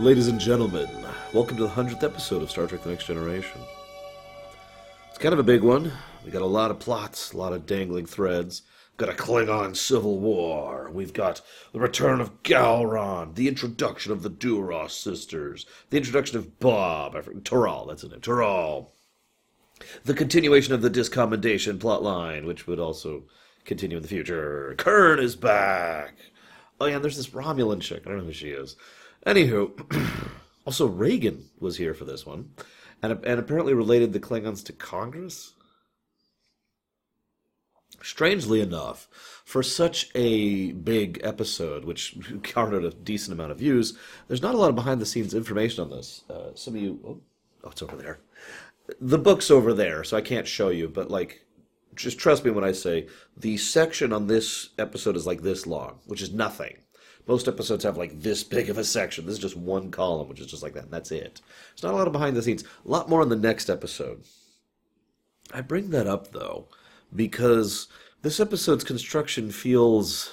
Ladies and gentlemen, welcome to the 100th episode of Star Trek The Next Generation. It's kind of a big one. We got a lot of plots, a lot of dangling threads. We've Got a Klingon civil war. We've got the return of Gowron, the introduction of the Duras sisters, the introduction of Bob, Toral, that's his name, Toral. The continuation of the discommendation plotline, which would also continue in the future. Kurn is back. Oh yeah, and there's this Romulan chick. I don't know who she is. Anywho, also Reagan was here for this one, and and apparently related the Klingons to Congress. Strangely enough, for such a big episode, which garnered a decent amount of views, there's not a lot of behind the scenes information on this. Uh, some of you, oh, oh, it's over there. The book's over there, so I can't show you, but like, just trust me when I say the section on this episode is like this long, which is nothing. Most episodes have like this big of a section. This is just one column, which is just like that, and that's it. It's not a lot of behind the scenes. A lot more in the next episode. I bring that up though because this episode's construction feels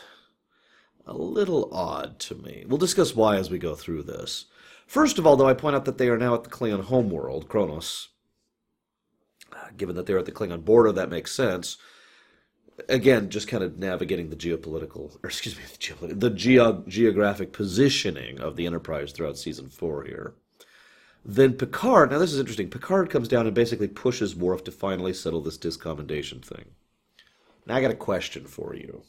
a little odd to me. We'll discuss why as we go through this. First of all, though, I point out that they are now at the Klingon homeworld, Kronos. Uh, given that they're at the Klingon border, that makes sense. Again, just kind of navigating the geopolitical, or excuse me, the, geopolitical, the geo- geographic positioning of the Enterprise throughout season four here. Then Picard, now this is interesting. Picard comes down and basically pushes Worf to finally settle this discommendation thing. Now I got a question for you.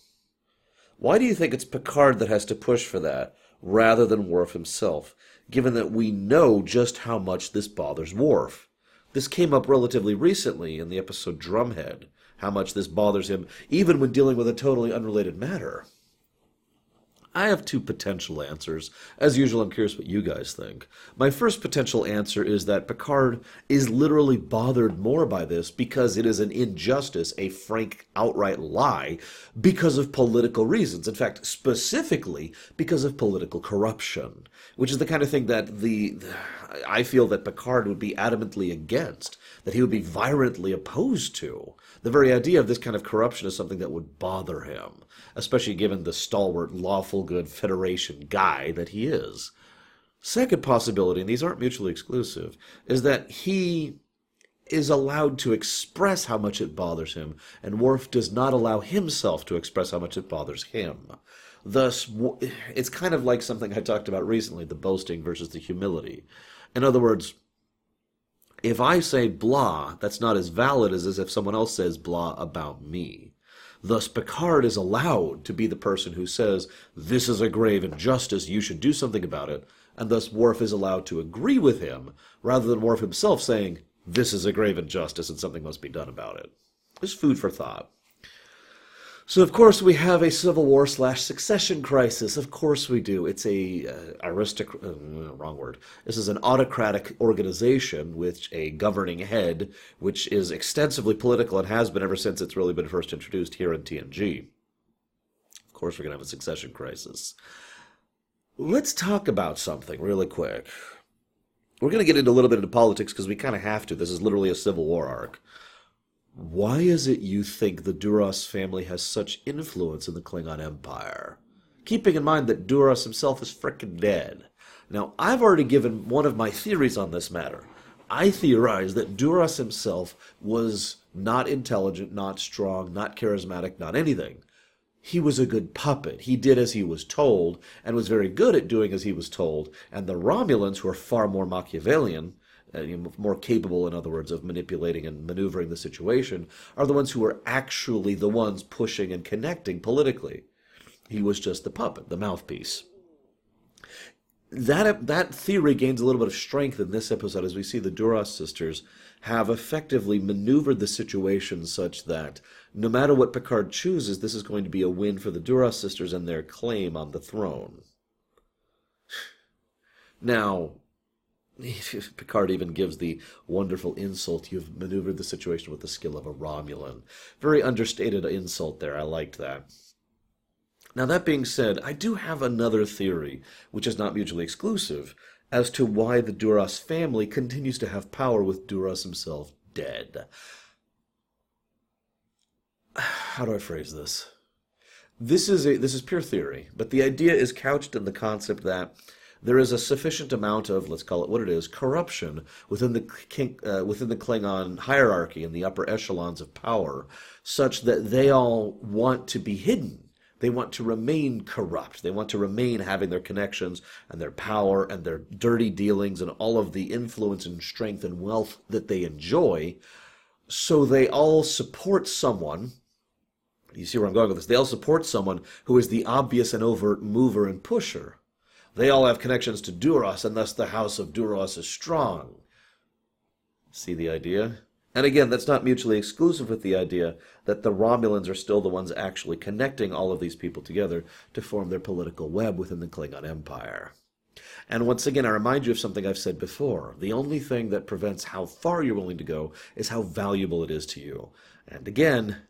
Why do you think it's Picard that has to push for that rather than Worf himself, given that we know just how much this bothers Worf? This came up relatively recently in the episode Drumhead, how much this bothers him, even when dealing with a totally unrelated matter. I have two potential answers. As usual, I'm curious what you guys think. My first potential answer is that Picard is literally bothered more by this because it is an injustice, a frank, outright lie, because of political reasons. In fact, specifically because of political corruption, which is the kind of thing that the I feel that Picard would be adamantly against, that he would be violently opposed to. The very idea of this kind of corruption is something that would bother him, especially given the stalwart, lawful good Federation guy that he is. Second possibility, and these aren't mutually exclusive, is that he is allowed to express how much it bothers him, and Worf does not allow himself to express how much it bothers him. Thus, it's kind of like something I talked about recently the boasting versus the humility. In other words, if I say blah, that's not as valid as, if someone else says blah about me. Thus, Picard is allowed to be the person who says, This is a grave injustice, you should do something about it, and thus Worf is allowed to agree with him, rather than Worf himself saying, This is a grave injustice and something must be done about it. Just food for thought. So of course we have a civil war slash succession crisis. Of course we do. It's a uh. Uh, wrong word. This is an autocratic organization with a governing head, which is extensively political and has been ever since it's really been first introduced here in TNG. Of course we're gonna have a succession crisis. Let's talk about something really quick. We're gonna get into a little bit into politics because we kind of have to. This is literally a civil war arc. Why is it you think the Duras family has such influence in the Klingon Empire? Keeping in mind that Duras himself is frickin' dead. Now, I've already given one of my theories on this matter. I theorize that Duras himself was not intelligent, not strong, not charismatic, not anything. He was a good puppet. He did as he was told, and was very good at doing as he was told. And the Romulans, who are far more Machiavellian, uh, you know, more capable, in other words, of manipulating and maneuvering the situation, are the ones who are actually the ones pushing and connecting politically. He was just the puppet, the mouthpiece. That that theory gains a little bit of strength in this episode as we see the Duras sisters have effectively maneuvered the situation such that no matter what Picard chooses, this is going to be a win for the Duras sisters and their claim on the throne. Now, Picard even gives the wonderful insult. You've maneuvered the situation with the skill of a Romulan. Very understated insult there. I liked that. Now, that being said, I do have another theory, which is not mutually exclusive, as to why the Duras family continues to have power with Duras himself dead. How do I phrase this? This is a this is pure theory, but the idea is couched in the concept that there is a sufficient amount of, let's call it what it is, corruption within the uh, within the Klingon hierarchy and the upper echelons of power, such that they all want to be hidden. They want to remain corrupt. They want to remain having their connections and their power and their dirty dealings and all of the influence and strength and wealth that they enjoy. So they all support someone you see where I'm going with this. They all support someone who is the obvious and overt mover and pusher. They all have connections to Duras, and thus the house of Duras is strong. See the idea? And again, that's not mutually exclusive with the idea that the Romulans are still the ones actually connecting all of these people together to form their political web within the Klingon Empire. And once again, I remind you of something I've said before. The only thing that prevents how far you're willing to go is how valuable it is to you. And again,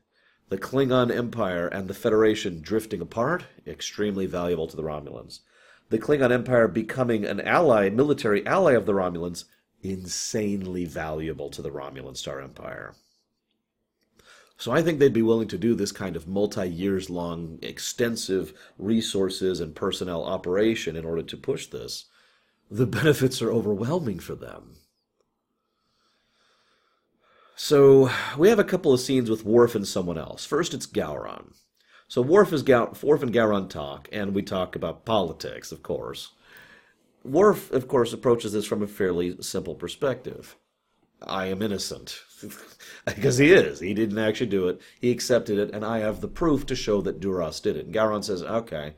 the Klingon Empire and the Federation drifting apart, extremely valuable to the Romulans. The Klingon Empire becoming an ally, military ally of the Romulans, insanely valuable to the Romulan Star Empire. So I think they'd be willing to do this kind of multi-years long, extensive resources and personnel operation in order to push this. The benefits are overwhelming for them. So we have a couple of scenes with Worf and someone else. First, it's Gowron. So Worf is Worf and Gowron talk, and we talk about politics, of course. Worf, of course, approaches this from a fairly simple perspective. I am innocent. because he is. He didn't actually do it. He accepted it, and I have the proof to show that Duras did it. And Gowron says, okay,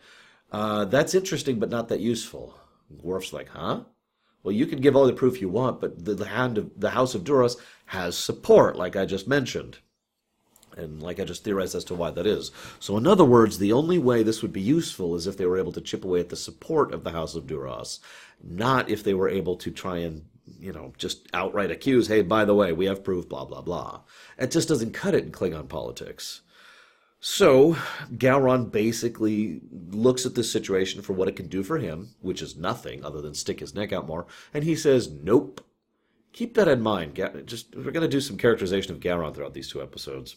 uh, that's interesting, but not that useful. Worf's like, huh? Well, you can give all the proof you want, but the, the hand of the House of Duras has support, like I just mentioned. And like I just theorized as to why that is. So, in other words, the only way this would be useful is if they were able to chip away at the support of the House of Duras, not if they were able to try and, you know, just outright accuse, hey, by the way, we have proof, blah, blah, blah. It just doesn't cut it in Klingon politics. So, Gowron basically looks at this situation for what it can do for him, which is nothing other than stick his neck out more, and he says, nope. Keep that in mind. Just We're going to do some characterization of Gowron throughout these two episodes.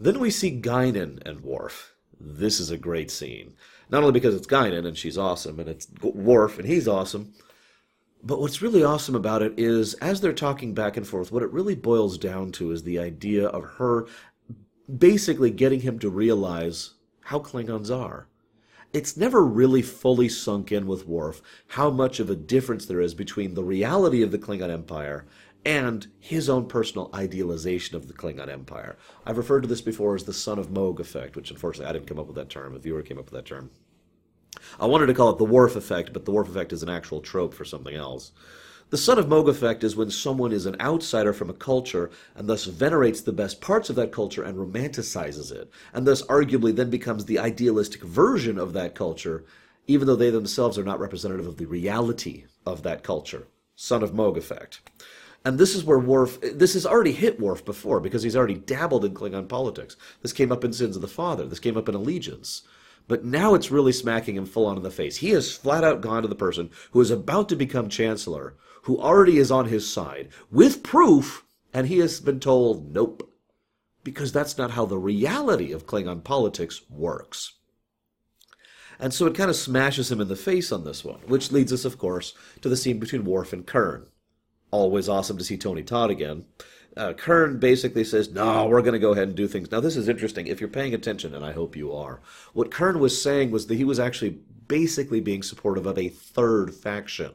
Then we see Guinan and Worf. This is a great scene. Not only because it's Guinan and she's awesome, and it's Worf and he's awesome, but what's really awesome about it is as they're talking back and forth, what it really boils down to is the idea of her basically getting him to realize how Klingons are. It's never really fully sunk in with Worf how much of a difference there is between the reality of the Klingon Empire and his own personal idealization of the Klingon Empire. I've referred to this before as the son of Mogh effect, which unfortunately I didn't come up with that term. A viewer came up with that term. I wanted to call it the Worf effect, but the Worf effect is an actual trope for something else. The son of Mogh effect is when someone is an outsider from a culture and thus venerates the best parts of that culture and romanticizes it, and thus arguably then becomes the idealistic version of that culture, even though they themselves are not representative of the reality of that culture. Son of Mogh effect. And this is where Worf, this has already hit Worf before because he's already dabbled in Klingon politics. This came up in Sins of the Father. This came up in Allegiance. But now it's really smacking him full on in the face. He has flat out gone to the person who is about to become chancellor, who already is on his side, with proof, and he has been told, nope. Because that's not how the reality of Klingon politics works. And so it kind of smashes him in the face on this one, which leads us, of course, to the scene between Worf and Kurn. Always awesome to see Tony Todd again uh, Kurn basically says, no, we're going to go ahead and do things. Now, this is interesting. If you're paying attention, and I hope you are, what Kurn was saying was that he was actually basically being supportive of a third faction.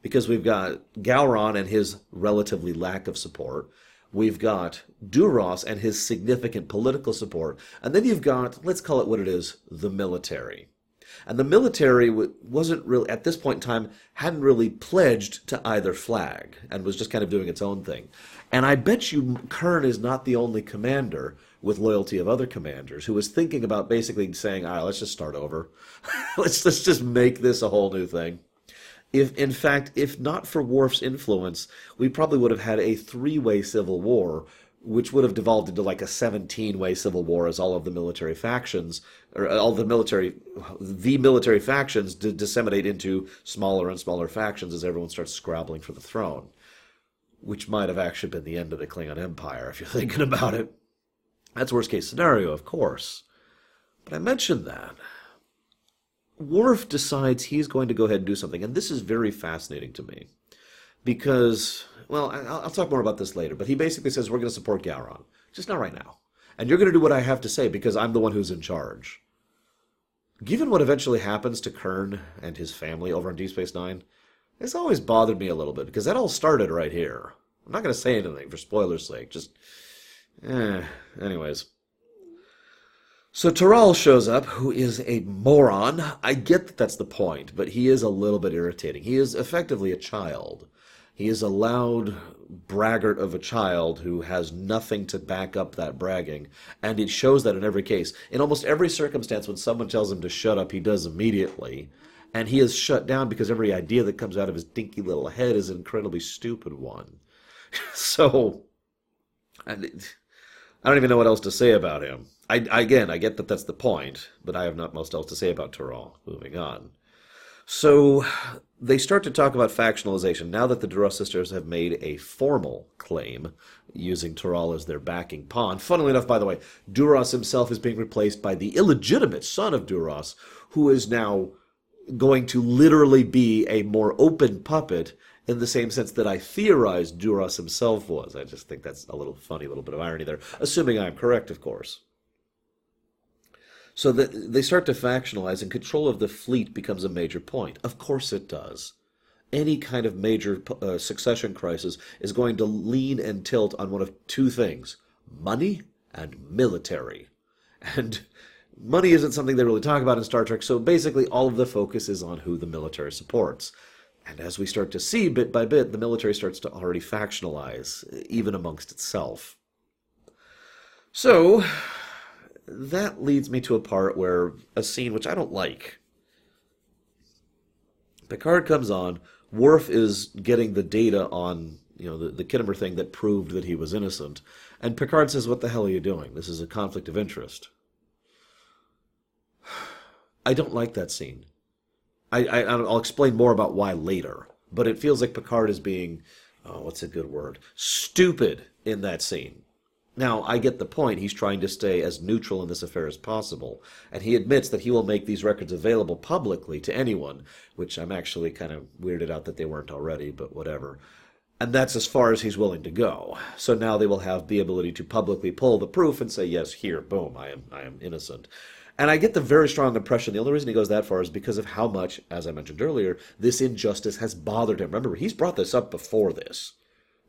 Because we've got Gowron and his relatively lack of support. We've got Duras and his significant political support. And then you've got, let's call it what it is, the military. And the military wasn't really, at this point in time, hadn't really pledged to either flag and was just kind of doing its own thing. And I bet you Kurn is not the only commander with loyalty of other commanders who was thinking about basically saying, all right, let's just start over. let's, let's just make this a whole new thing. If, in fact, if not for Worf's influence, we probably would have had a three-way civil war which would have devolved into like a 17 way civil war as all of the military factions or all the military the military factions d- disseminate into smaller and smaller factions as everyone starts scrabbling for the throne which might have actually been the end of the Klingon Empire if you're thinking about it. That's worst case scenario of course. But I mentioned that. Worf decides he's going to go ahead and do something, and this is very fascinating to me because, well, I'll, I'll talk more about this later. But he basically says we're going to support Gowron, just not right now, and you're going to do what I have to say because I'm the one who's in charge. Given what eventually happens to Kurn and his family over on Deep Space Nine, it's always bothered me a little bit because that all started right here. I'm not going to say anything for spoilers' sake. Just, eh. Anyways. So Toral shows up, who is a moron. I get that that's the point, but he is a little bit irritating. He is effectively a child. He is a loud braggart of a child who has nothing to back up that bragging, and it shows that in every case. In almost every circumstance, when someone tells him to shut up, he does immediately. And he is shut down because every idea that comes out of his dinky little head is an incredibly stupid one. so, I don't even know what else to say about him. I, again, I get that that's the point, but I have not much else to say about Toral. Moving on. So they start to talk about factionalization now that the Duras sisters have made a formal claim using Toral as their backing pawn. Funnily enough, by the way, Duras himself is being replaced by the illegitimate son of Duras, who is now going to literally be a more open puppet in the same sense that I theorized Duras himself was. I just think that's a little funny, a little bit of irony there, assuming I'm correct, of course. So that they start to factionalize, and control of the fleet becomes a major point. Of course, it does. Any kind of major uh, succession crisis is going to lean and tilt on one of two things money and military. And money isn't something they really talk about in Star Trek, so basically all of the focus is on who the military supports. And as we start to see bit by bit, the military starts to already factionalize, even amongst itself. So, that leads me to a part where a scene which I don't like. Picard comes on. Worf is getting the data on you know the, the Khitomer thing that proved that he was innocent, and Picard says, "What the hell are you doing? This is a conflict of interest." I don't like that scene. I, I I'll explain more about why later, but it feels like Picard is being, oh, what's a good word? Stupid in that scene. Now, I get the point. He's trying to stay as neutral in this affair as possible, and he admits that he will make these records available publicly to anyone, which I'm actually kind of weirded out that they weren't already, but whatever. And that's as far as he's willing to go. So now they will have the ability to publicly pull the proof and say, yes, here, boom, I am, I am innocent. And I get the very strong impression the only reason he goes that far is because of how much, as I mentioned earlier, this injustice has bothered him. Remember, he's brought this up before this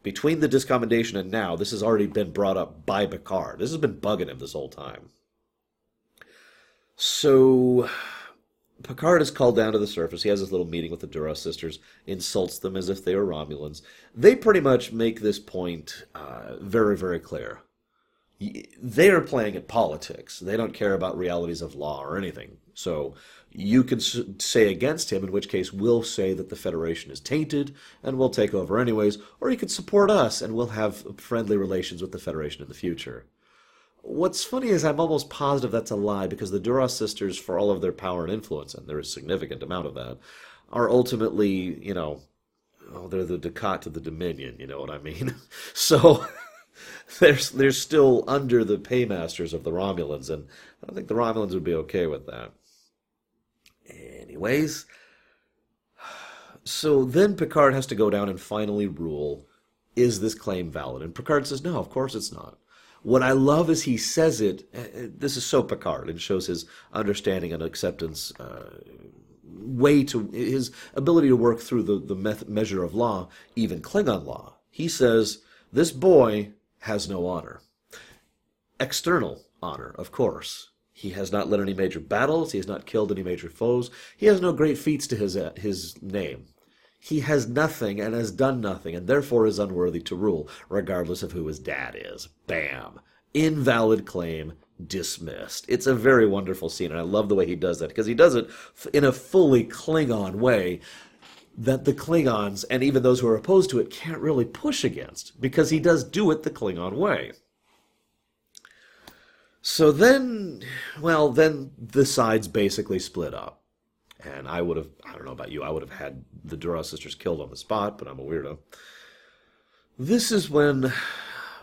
between the discommendation and now, this has already been brought up by Picard. This has been bugging him this whole time. So Picard is called down to the surface. He has this little meeting with the Duras sisters, insults them as if they were Romulans. They pretty much make this point uh, very, very clear. They are playing at politics. They don't care about realities of law or anything. So you can say against him, in which case we'll say that the Federation is tainted and we'll take over anyways, or you could support us and we'll have friendly relations with the Federation in the future. What's funny is I'm almost positive that's a lie because the Duras sisters, for all of their power and influence, and there is a significant amount of that, are ultimately, you know, oh, they're the Dukat to the Dominion, you know what I mean? so they're, they're still under the paymasters of the Romulans, and I don't think the Romulans would be okay with that. Anyways, so then Picard has to go down and finally rule is this claim valid? And Picard says, no, of course it's not. What I love is he says it, eh, eh, this is so Picard and shows his understanding and acceptance, uh, way to his ability to work through the, the method, measure of law, even Klingon law. He says, this boy has no honor. External honor, of course. He has not led any major battles. He has not killed any major foes. He has no great feats to his, his name. He has nothing and has done nothing, and therefore is unworthy to rule, regardless of who his dad is. Bam. Invalid claim dismissed. It's a very wonderful scene, and I love the way he does that because he does it in a fully Klingon way that the Klingons and even those who are opposed to it can't really push against because he does do it the Klingon way. So then, well, then the sides basically split up. And I would have, I don't know about you, I would have had the Duras sisters killed on the spot, but I'm a weirdo. This is when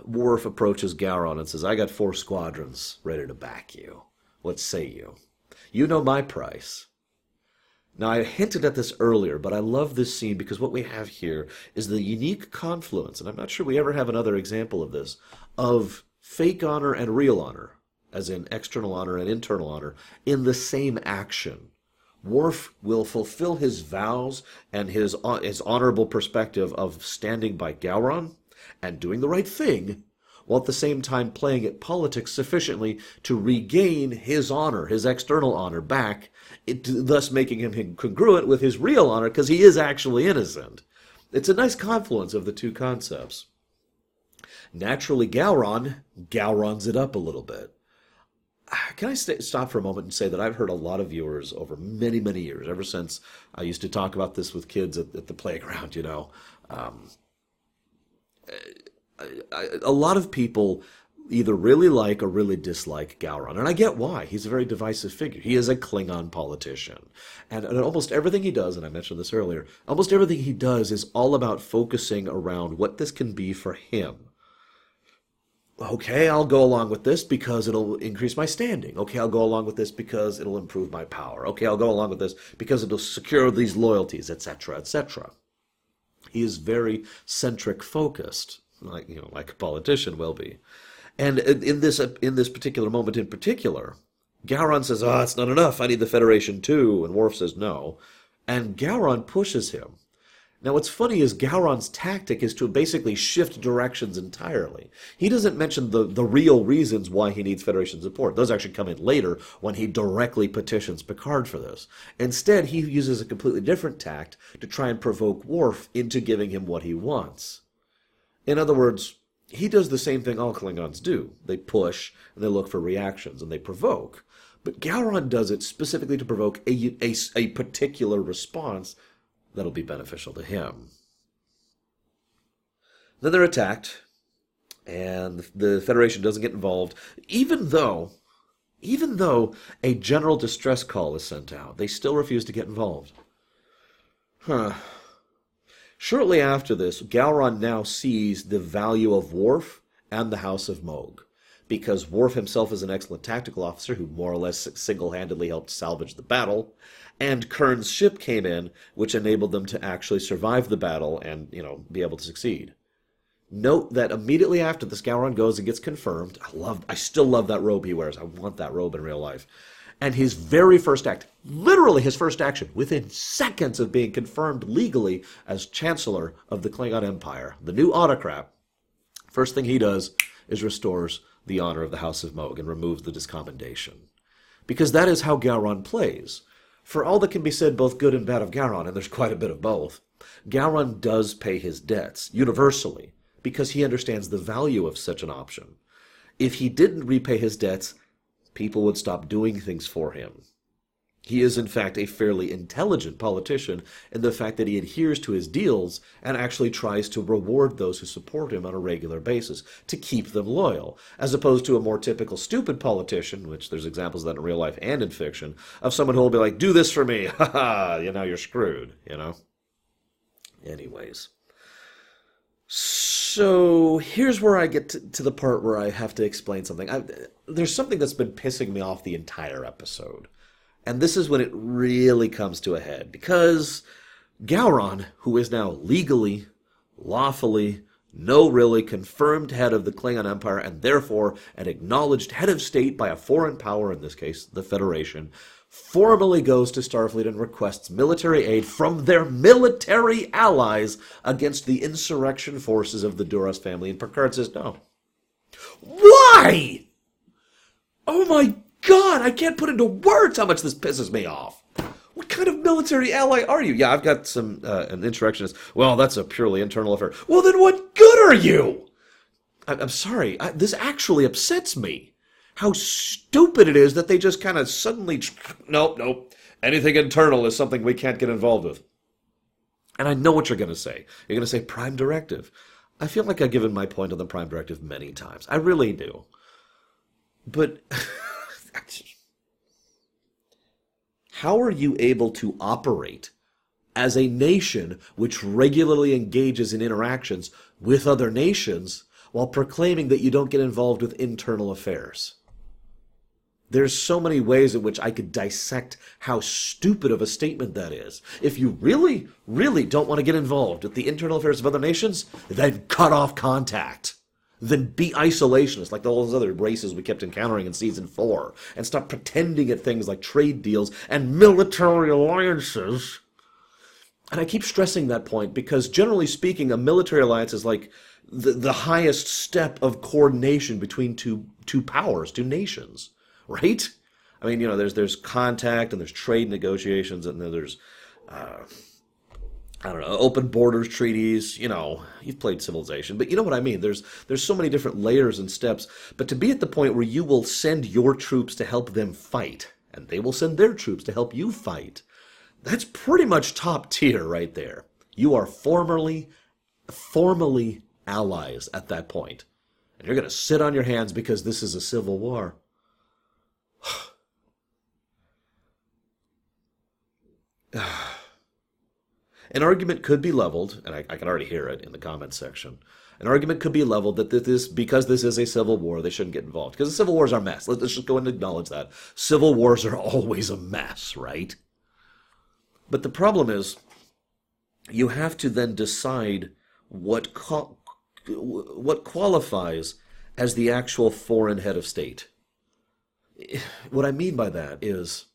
Worf approaches Gowron and says, I got four squadrons ready to back you. What say you? You know my price. Now, I hinted at this earlier, but I love this scene because what we have here is the unique confluence, and I'm not sure we ever have another example of this, of fake honor and real honor, as in external honor and internal honor, in the same action. Worf will fulfill his vows and his, his honorable perspective of standing by Gowron and doing the right thing, while at the same time playing at politics sufficiently to regain his honor, his external honor back, it, thus making him congruent with his real honor because he is actually innocent. It's a nice confluence of the two concepts. Naturally, Gowron Gowrons it up a little bit. Can I st- stop for a moment and say that I've heard a lot of viewers over many, many years, ever since I used to talk about this with kids at, at the playground, you know. Um, a lot of people either really like or really dislike Gowron. And I get why. He's a very divisive figure. He is a Klingon politician. And, and, almost everything he does, and I mentioned this earlier, almost everything he does is all about focusing around what this can be for him okay, I'll go along with this because it'll increase my standing. Okay, I'll go along with this because it'll improve my power. Okay, I'll go along with this because it'll secure these loyalties, etc., etc. He is very centric focused, like you know, like a politician will be. And in this in this particular moment in particular, Gowron says, "Ah, oh, it's not enough. I need the Federation too." And Worf says, "No." And Gowron pushes him now, what's funny is Gowron's tactic is to basically shift directions entirely. He doesn't mention the, the real reasons why he needs Federation support. Those actually come in later when he directly petitions Picard for this. Instead, he uses a completely different tact to try and provoke Worf into giving him what he wants. In other words, he does the same thing all Klingons do. They push, and they look for reactions, and they provoke. But Gowron does it specifically to provoke a, a, a particular response that'll be beneficial to him. Then they're attacked, and the Federation doesn't get involved, even though, even though a general distress call is sent out. They still refuse to get involved. Huh. Shortly after this, Gowron now sees the value of Worf and the House of Mogh because Worf himself is an excellent tactical officer who more or less single handedly helped salvage the battle, and Kurn's ship came in, which enabled them to actually survive the battle and, you know, be able to succeed. Note that immediately after the Gowron goes and gets confirmed, I love I still love that robe he wears. I want that robe in real life. And his very first act, literally his first action, within seconds of being confirmed legally as Chancellor of the Klingon Empire, the new autocrat, first thing he does is restores the honor of the House of Mogh and removes the discommendation. Because that is how Gowron plays. For all that can be said both good and bad of Gowron, and there's quite a bit of both, Gowron does pay his debts, universally, because he understands the value of such an option. If he didn't repay his debts, people would stop doing things for him. He is, in fact, a fairly intelligent politician in the fact that he adheres to his deals and actually tries to reward those who support him on a regular basis to keep them loyal, as opposed to a more typical stupid politician, which there's examples of that in real life and in fiction, of someone who will be like, do this for me, ha ha, you know, you're screwed, you know? Anyways. So here's where I get to, to the part where I have to explain something. I, there's something that's been pissing me off the entire episode. And this is when it really comes to a head because Gowron, who is now legally, lawfully, no really confirmed head of the Klingon Empire and therefore an acknowledged head of state by a foreign power, in this case the Federation, formally goes to Starfleet and requests military aid from their military allies against the insurrection forces of the Duras family. And Picard says, no. Why? Oh my God, I can't put into words how much this pisses me off. What kind of military ally are you? Yeah, I've got some uh, an insurrectionist. Well, that's a purely internal affair. Well, then what good are you? I, am sorry. I, this actually upsets me. How stupid it is that they just kind of suddenly. Nope, nope. Anything internal is something we can't get involved with. And I know what you're going to say. You're going to say Prime Directive. I feel like I've given my point on the Prime Directive many times. I really do. But. How are you able to operate as a nation which regularly engages in interactions with other nations while proclaiming that you don't get involved with internal affairs? There's so many ways in which I could dissect how stupid of a statement that is. If you really, really don't want to get involved with the internal affairs of other nations, then cut off contact. Then be isolationist like all those other races we kept encountering in season four, and stop pretending at things like trade deals and military alliances. And I keep stressing that point because, generally speaking, a military alliance is like the, the highest step of coordination between two two powers, two nations right? I mean, you know, there's there's contact and there's trade negotiations and then there's uh, I don't know, open borders treaties. You know, you've played Civilization, but you know what I mean. There's there's so many different layers and steps. But to be at the point where you will send your troops to help them fight, and they will send their troops to help you fight, that's pretty much top tier right there. You are formally, formally allies at that point, and you're going to sit on your hands because this is a civil war. An argument could be leveled, and I, I, can already hear it in the comments section. An argument could be leveled that this, because this is a civil war, they shouldn't get involved. Because the civil wars are a mess. Let's just go and acknowledge that. Civil wars are always a mess, right? But the problem is, you have to then decide what what qualifies as the actual foreign head of state. What I mean by that is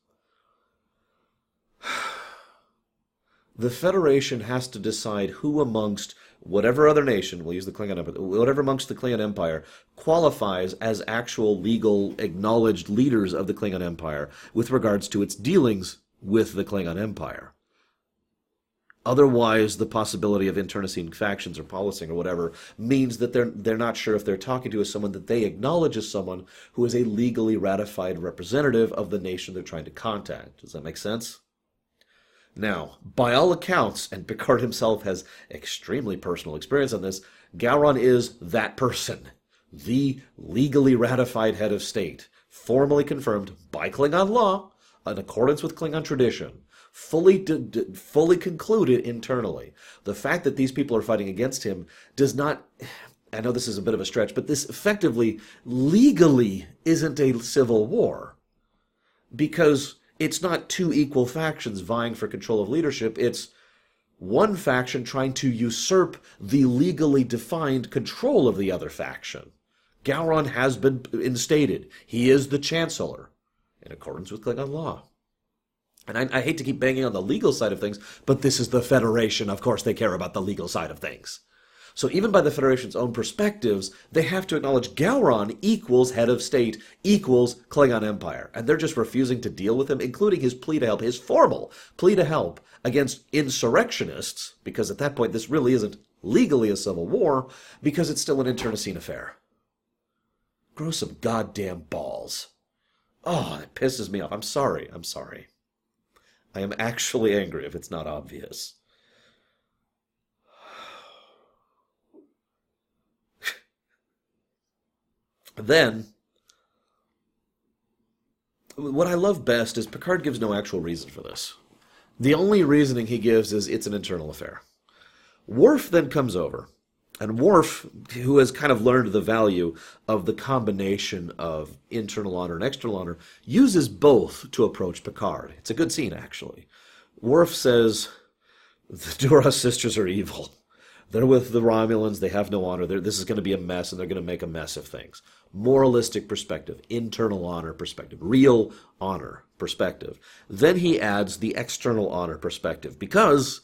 the Federation has to decide who amongst whatever other nation, we'll use the Klingon Empire, whatever amongst the Klingon Empire qualifies as actual legal acknowledged leaders of the Klingon Empire with regards to its dealings with the Klingon Empire. Otherwise, the possibility of internecine factions or policing or whatever means that they're they're not sure if they're talking to as someone that they acknowledge as someone who is a legally ratified representative of the nation they're trying to contact. Does that make sense? Now, by all accounts, and Picard himself has extremely personal experience on this, Gowron is that person. The legally ratified head of state, formally confirmed by Klingon law, in accordance with Klingon tradition, fully d- d- fully concluded internally. The fact that these people are fighting against him does not I know this is a bit of a stretch, but this effectively legally isn't a civil war. Because it's not two equal factions vying for control of leadership. It's one faction trying to usurp the legally defined control of the other faction. Gowron has been instated. He is the Chancellor, in accordance with Klingon law. And I, I, hate to keep banging on the legal side of things, but this is the Federation. Of course, they care about the legal side of things. So even by the Federation's own perspectives, they have to acknowledge Gowron equals head of state equals Klingon Empire. And they're just refusing to deal with him, including his plea to help, his formal plea to help against insurrectionists, because at that point this really isn't legally a civil war, because it's still an internecine affair. Grow some goddamn balls. Oh, it pisses me off. I'm sorry. I'm sorry. I am actually angry if it's not obvious. Then, what I love best is Picard gives no actual reason for this. The only reasoning he gives is it's an internal affair. Worf then comes over, and Worf, who has kind of learned the value of the combination of internal honor and external honor, uses both to approach Picard. It's a good scene, actually. Worf says, The Duras sisters are evil. They're with the Romulans. They have no honor. They're, this is going to be a mess, and they're going to make a mess of things. Moralistic perspective, internal honor perspective, real honor perspective. Then he adds the external honor perspective because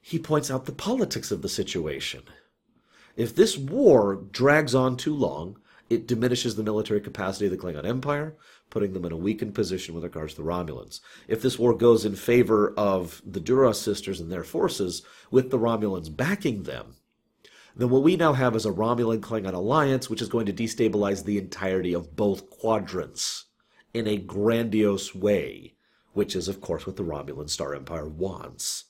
he points out the politics of the situation. If this war drags on too long, it diminishes the military capacity of the Klingon Empire, putting them in a weakened position with regards to the Romulans. If this war goes in favor of the Duras sisters and their forces, with the Romulans backing them, then what we now have is a Romulan Klingon alliance, which is going to destabilize the entirety of both quadrants in a grandiose way, which is, of course, what the Romulan Star Empire wants.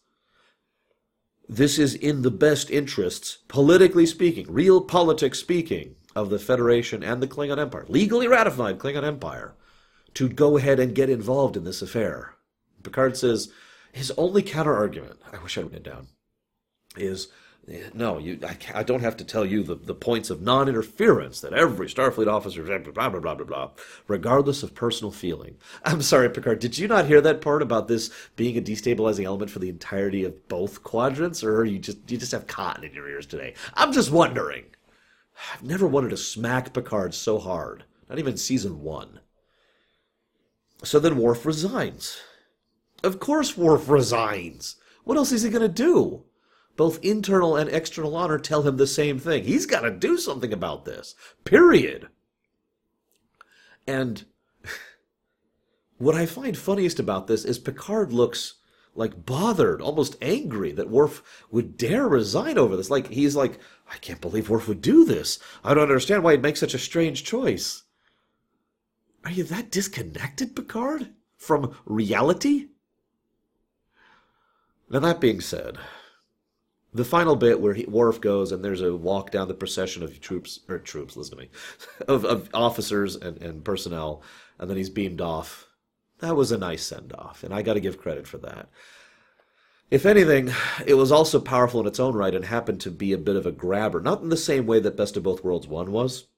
This is in the best interests, politically speaking, real politics speaking, of the Federation and the Klingon Empire, legally ratified Klingon Empire, to go ahead and get involved in this affair. Picard says his only counter argument, I wish I would it down, is No, you. I, I, don't have to tell you the, the points of non-interference that every Starfleet officer blah blah blah blah blah blah, regardless of personal feeling. I'm sorry, Picard. Did you not hear that part about this being a destabilizing element for the entirety of both quadrants, or you just you just have cotton in your ears today? I'm just wondering. I've never wanted to smack Picard so hard. Not even season one. So then Worf resigns. Of course, Worf resigns. What else is he going to do? Both internal and external honor tell him the same thing. He's got to do something about this. Period. And what I find funniest about this is Picard looks like bothered, almost angry that Worf would dare resign over this. Like he's like, I can't believe Worf would do this. I don't understand why he'd make such a strange choice. Are you that disconnected, Picard, from reality? Now that being said, the final bit where he, Worf goes and there's a walk down the procession of troops or troops, listen to me, of, of officers and, and personnel, and then he's beamed off. That was a nice send off, and I got to give credit for that. If anything, it was also powerful in its own right and happened to be a bit of a grabber, not in the same way that Best of Both Worlds 1 was,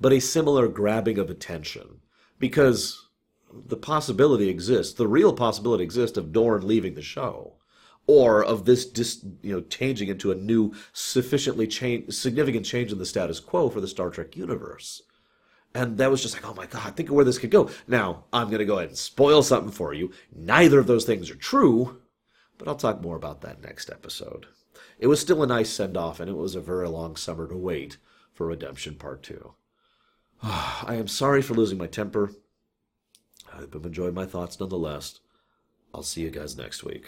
but a similar grabbing of attention. Because the possibility exists, the real possibility exists of Dorn leaving the show or of this dis, you know changing into a new sufficiently change significant change in the status quo for the Star Trek universe. And that was just like, oh my god, think of where this could go. Now, I'm going to go ahead and spoil something for you. Neither of those things are true, but I'll talk more about that next episode. It was still a nice send off, and it was a very long summer to wait for Redemption Part 2. I am sorry for losing my temper. I hope you've enjoyed my thoughts nonetheless. I'll see you guys next week.